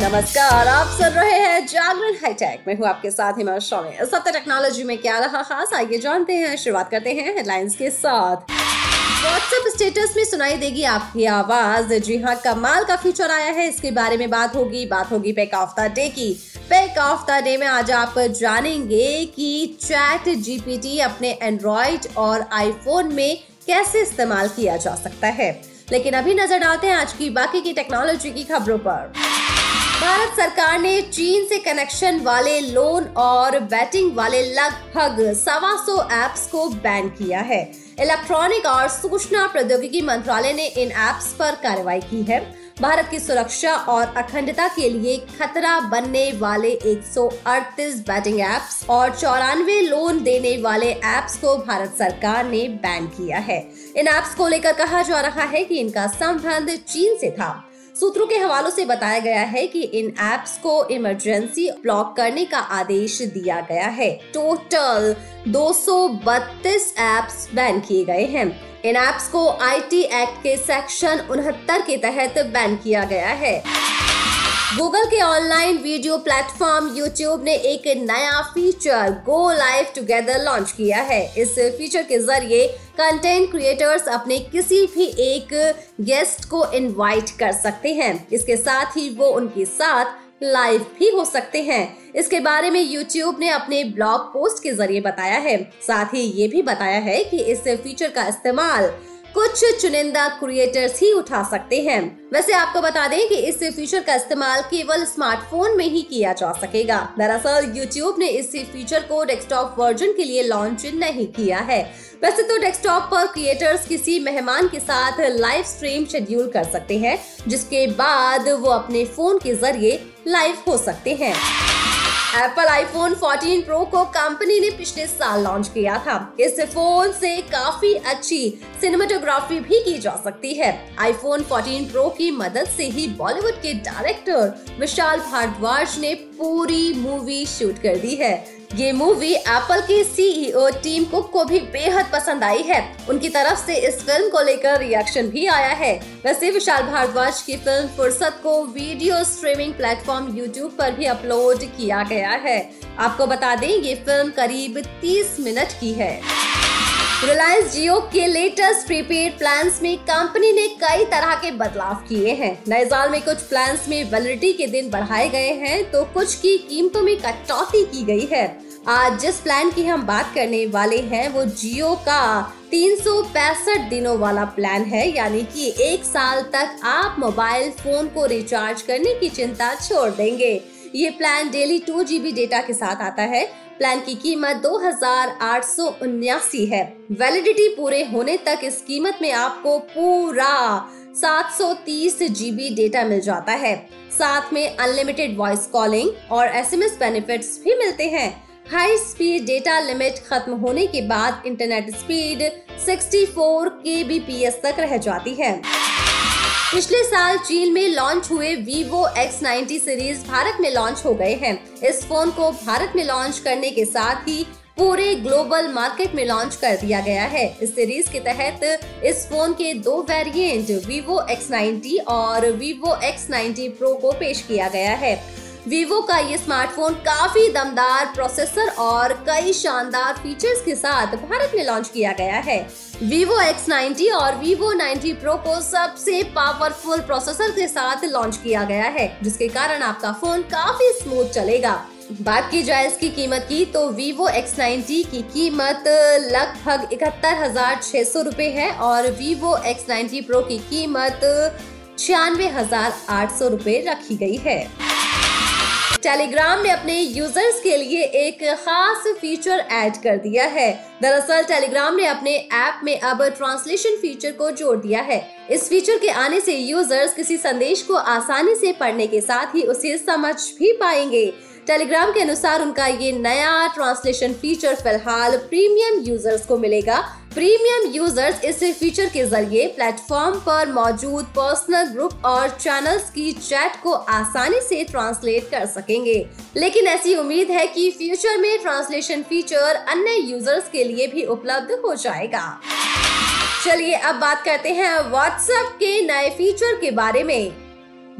नमस्कार, आप सुन रहे हैं जागरण हाईटेक। मैं हूँ आपके साथ हिमा शौमे इस हफ़्ते टेक्नोलॉजी में क्या रहा खास, आइए जानते हैं। शुरुआत करते हैं हेडलाइंस के साथ। व्हाट्सएप स्टेटस में सुनाई देगी आपकी आवाज़। जी हाँ कमाल का फीचर आया है। इसके बारे में बात होगी बात होगी पैक ऑफ़ द डे की। पैक ऑफ़ द डे में आज आप जानेंगे कि चैट जीपीटी अपने एंड्रॉइड और आईफोन में कैसे इस्तेमाल किया जा सकता है। लेकिन अभी नज़र डालते हैं आज की बाकी की टेक्नोलॉजी की खबरों पर। भारत सरकार ने चीन से कनेक्शन वाले लोन और बैटिंग वाले लगभग सवा सौ एप्स को बैन किया है। इलेक्ट्रॉनिक और सूचना प्रौद्योगिकी मंत्रालय ने इन एप्स पर कार्रवाई की है। भारत की सुरक्षा और अखंडता के लिए खतरा बनने वाले 138 बैटिंग एप्स और चौरानवे लोन देने वाले एप्स को भारत सरकार ने बैन किया है। इन एप्स को लेकर कहा जा रहा है कि इनका संबंध चीन से था। सूत्रों के हवालों से बताया गया है कि इन एप्स को इमरजेंसी ब्लॉक करने का आदेश दिया गया है। टोटल 232 एप्स बैन किए गए हैं। इन एप्स को आईटी एक्ट के सेक्शन उनहत्तर के तहत बैन किया गया है। गूगल के ऑनलाइन वीडियो प्लेटफॉर्म यूट्यूब ने एक नया feature go live together launch किया है। इस फीचर के ज़रिए कंटेंट क्रिएटर्स अपने किसी भी एक गेस्ट को इनवाइट कर सकते हैं। इसके साथ ही वो उनके साथ लाइव भी हो सकते हैं। इसके बारे में YouTube ने अपने ब्लॉग पोस्ट के ज़रिए बताया है। साथ ही ये भी बताया है कि इस फीचर का इस्तेमाल कुछ चुनिंदा क्रिएटर्स ही उठा सकते हैं। वैसे आपको बता दें कि इस फीचर का इस्तेमाल केवल स्मार्टफ़ोन में ही किया जा सकेगा। दरअसल YouTube ने इस फीचर को डेस्कटॉप वर्जन के लिए लॉन्च नहीं किया है। वैसे तो डेस्कटॉप पर क्रिएटर्स किसी मेहमान के साथ लाइव स्ट्रीम शेड्यूल कर सकते हैं, जिसके बाद वो अपने फ़ोन के ज़रिए लाइव हो सकते हैं। एप्पल आईफोन 14 प्रो को कंपनी ने पिछले साल लॉन्च किया था। इस फ़ोन से काफ़ी अच्छी सिनेमाटोग्राफी भी की जा सकती है। आईफोन 14 प्रो की मदद से ही बॉलीवुड के डायरेक्टर विशाल भारद्वाज ने पूरी मूवी शूट कर दी है। ये मूवी एप्पल के सीईओ टीम कुक को भी बेहद पसंद आई है। उनकी तरफ़ से इस फ़िल्म को लेकर रिएक्शन भी आया है। वैसे विशाल भारद्वाज की फ़िल्म फुर्सत को वीडियो स्ट्रीमिंग प्लेटफॉर्म यूट्यूब पर भी अपलोड किया गया है। आपको बता दें, ये फ़िल्म करीब 30 मिनट की है। रिलायंस जियो के लेटेस्ट प्रीपेड प्लान में कंपनी ने कई तरह के बदलाव किए हैं। नए साल में कुछ प्लान में वैलिडिटी के दिन बढ़ाए गए हैं तो कुछ की कीमतों में कटौती की गई है। आज जिस प्लान की हम बात करने वाले हैं, वो जियो का तीन सौ पैंसठ दिनों वाला प्लान है, यानी कि एक साल तक आप मोबाइल फ़ोन को रिचार्ज करने की चिंता छोड़ देंगे। ये plan daily two GB data के साथ आता है। प्लान की कीमत दो है। वैलिडिटी पूरे होने तक इस कीमत में आपको पूरा 730 जीबी डेटा मिल जाता है। साथ में अनलिमिटेड वॉइस कॉलिंग और एसएमएस बेनिफिट्स भी मिलते हैं। हाई स्पीड डेटा लिमिट खत्म होने के बाद इंटरनेट स्पीड 64 केबीपीएस तक रह जाती है। पिछले साल चीन में लॉन्च हुए Vivo X90 सीरीज़ भारत में लॉन्च हो गए हैं। इस फ़ोन को भारत में लॉन्च करने के साथ ही पूरे ग्लोबल मार्केट में लॉन्च कर दिया गया है। इस सीरीज़ के तहत इस फ़ोन के दो वेरिएंट Vivo X90 और Vivo X90 Pro को पेश किया गया है। वीवो का ये स्मार्टफ़ोन काफ़ी दमदार प्रोसेसर और कई शानदार फीचर्स के साथ भारत में लॉन्च किया गया है। Vivo X90 और Vivo 90 Pro को सबसे पावरफुल प्रोसेसर के साथ लॉन्च किया गया है, जिसके कारण आपका फ़ोन काफ़ी स्मूथ चलेगा। बात की जाए इसकी कीमत की तो Vivo X90 की कीमत लगभग इकहत्तर हज़ार छह सौ रूपए है और Vivo X90 Pro की कीमत छियानवे हज़ार आठ सौ रूपए रखी गई है। टेलीग्राम ने अपने यूज़र्स के लिए एक खास फीचर ऐड कर दिया है। दरअसल टेलीग्राम ने अपने ऐप में अब ट्रांसलेशन फीचर को जोड़ दिया है। इस फीचर के आने से यूज़र्स किसी संदेश को आसानी से पढ़ने के साथ ही उसे समझ भी पाएँगे। टेलीग्राम के अनुसार उनका ये नया ट्रांसलेशन फीचर फ़िलहाल प्रीमियम यूज़र्स को मिलेगा। प्रीमियम यूज़र्स इस फीचर के ज़रिए प्लेटफॉर्म पर मौजूद पर्सनल ग्रुप और चैनल्स की चैट को आसानी से ट्रांसलेट कर सकेंगे। लेकिन ऐसी उम्मीद है कि फ्यूचर में ट्रांसलेशन फीचर अन्य यूज़र्स के लिए भी उपलब्ध हो जाएगा। चलिए अब बात करते हैं व्हाट्सएप के नए फीचर के बारे में।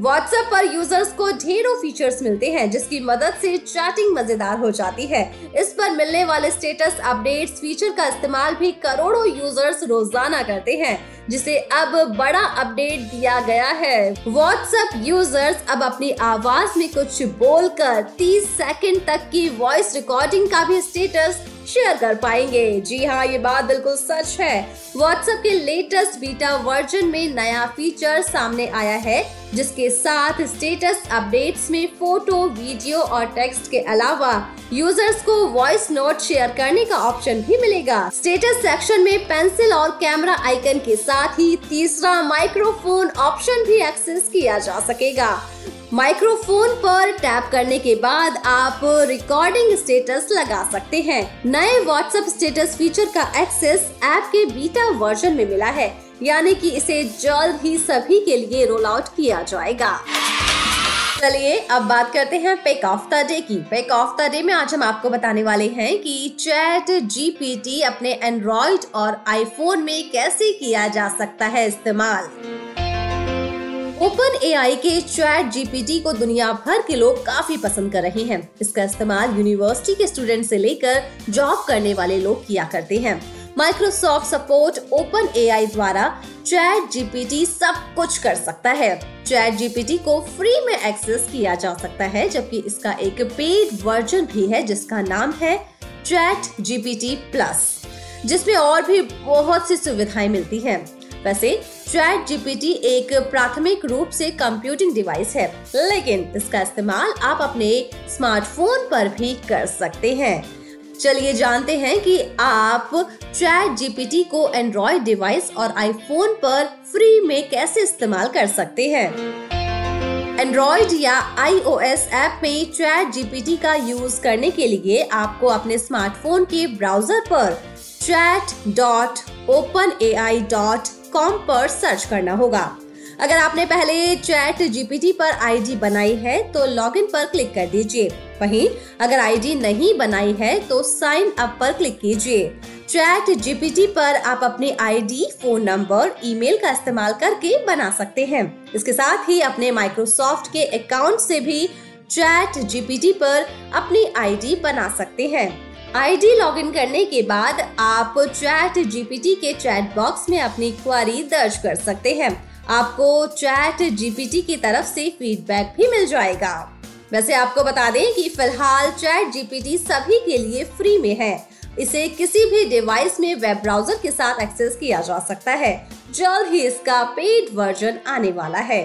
व्हाट्सएप पर यूज़र्स को ढेरों फीचर्स मिलते हैं, जिसकी मदद से चैटिंग मज़ेदार हो जाती है। इस पर मिलने वाले स्टेटस अपडेट्स फीचर का इस्तेमाल भी करोड़ों यूज़र्स रोज़ाना करते हैं, जिसे अब बड़ा अपडेट दिया गया है। व्हाट्सएप यूज़र्स अब अपनी आवाज़ में कुछ बोलकर 30 सेकंड तक की वॉइस रिकॉर्डिंग का भी स्टेटस शेयर कर पाएँगे जी हाँ ये बात बिल्कुल सच है व्हाट्सएप के लेटेस्ट बीटा वर्जन में नया फीचर सामने आया है जिसके साथ स्टेटस अपडेट्स में फ़ोटो वीडियो और टेक्स्ट के अलावा यूज़र्स को वॉइस नोट शेयर करने का ऑप्शन भी मिलेगा स्टेटस सेक्शन में पेंसिल और कैमरा आइकन के साथ ही तीसरा माइक्रोफोन ऑप्शन भी एक्सेस किया जा सकेगा माइक्रोफोन पर टैप करने के बाद आप रिकॉर्डिंग स्टेटस लगा सकते हैं। नए व्हाट्सएप स्टेटस फीचर का एक्सेस ऐप के बीटा वर्जन में मिला है। यानी कि इसे जल्द ही सभी के लिए रोल आउट किया जाएगा। चलिए, अब बात करते हैं पेक ऑफ़ द डे की। पेक ऑफ़ द डे में आज हम आपको बताने वाले हैं कि चैट जीपीटी अपने एंड्रॉइड और आईफोन में कैसे किया जा सकता है इस्तेमाल। ओपन एआई के चैट जीपीटी को दुनिया भर के लोग काफ़ी पसंद कर रहे हैं। इसका इस्तेमाल यूनिवर्सिटी के स्टूडेंट से लेकर जॉब करने वाले लोग किया करते हैं। माइक्रोसॉफ्ट सपोर्ट ओपन एआई द्वारा चैट जीपीटी सब कुछ कर सकता है। चैट जीपीटी को फ्री में एक्सेस किया जा सकता है, जबकि इसका एक पेड वर्जन भी है, जिसका नाम है चैट जीपीटी प्लस, जिसमें और भी बहुत सी सुविधाएँ मिलती हैं। वैसे, चैट जीपीटी एक प्राथमिक रूप से कंप्यूटिंग डिवाइस है, लेकिन इसका इस्तेमाल आप अपने स्मार्टफ़ोन पर भी कर सकते हैं। चलिए जानते हैं कि आप चैट जीपीटी को एंड्रॉइड डिवाइस और आईफोन पर फ्री में कैसे इस्तेमाल कर सकते हैं। एंड्रॉइड या आईओएस ऐप में चैट जीपीटी का यूज़ करने के लिए आपको अपने स्मार्टफ़ोन के ब्राउज़र पर chat dot open A I dot com पर सर्च करना होगा। अगर आपने पहले चैट जीपीटी पर आईडी बनाई है तो लॉगिन पर क्लिक कर दीजिए। वहीं अगर आईडी नहीं बनाई है तो साइन अप पर क्लिक कीजिए। चैट जीपीटी पर आप अपनी आईडी, फ़ोन नंबर ईमेल का इस्तेमाल करके बना सकते हैं। इसके साथ ही अपने माइक्रोसॉफ्ट के अकाउंट से भी चैट जीपीटी पर अपनी आईडी बना सकते हैं। आईडी लॉगिन करने के बाद आप चैट जीपीटी के चैट बॉक्स में अपनी क्वारी दर्ज कर सकते हैं। आपको चैट जीपीटी की तरफ़ से फीडबैक भी मिल जाएगा। वैसे आपको बता दें कि फ़िलहाल चैट जीपीटी सभी के लिए फ्री में है। इसे किसी भी डिवाइस में वेब ब्राउज़र के साथ एक्सेस किया जा सकता है। जल्द ही इसका पेड वर्जन आने वाला है।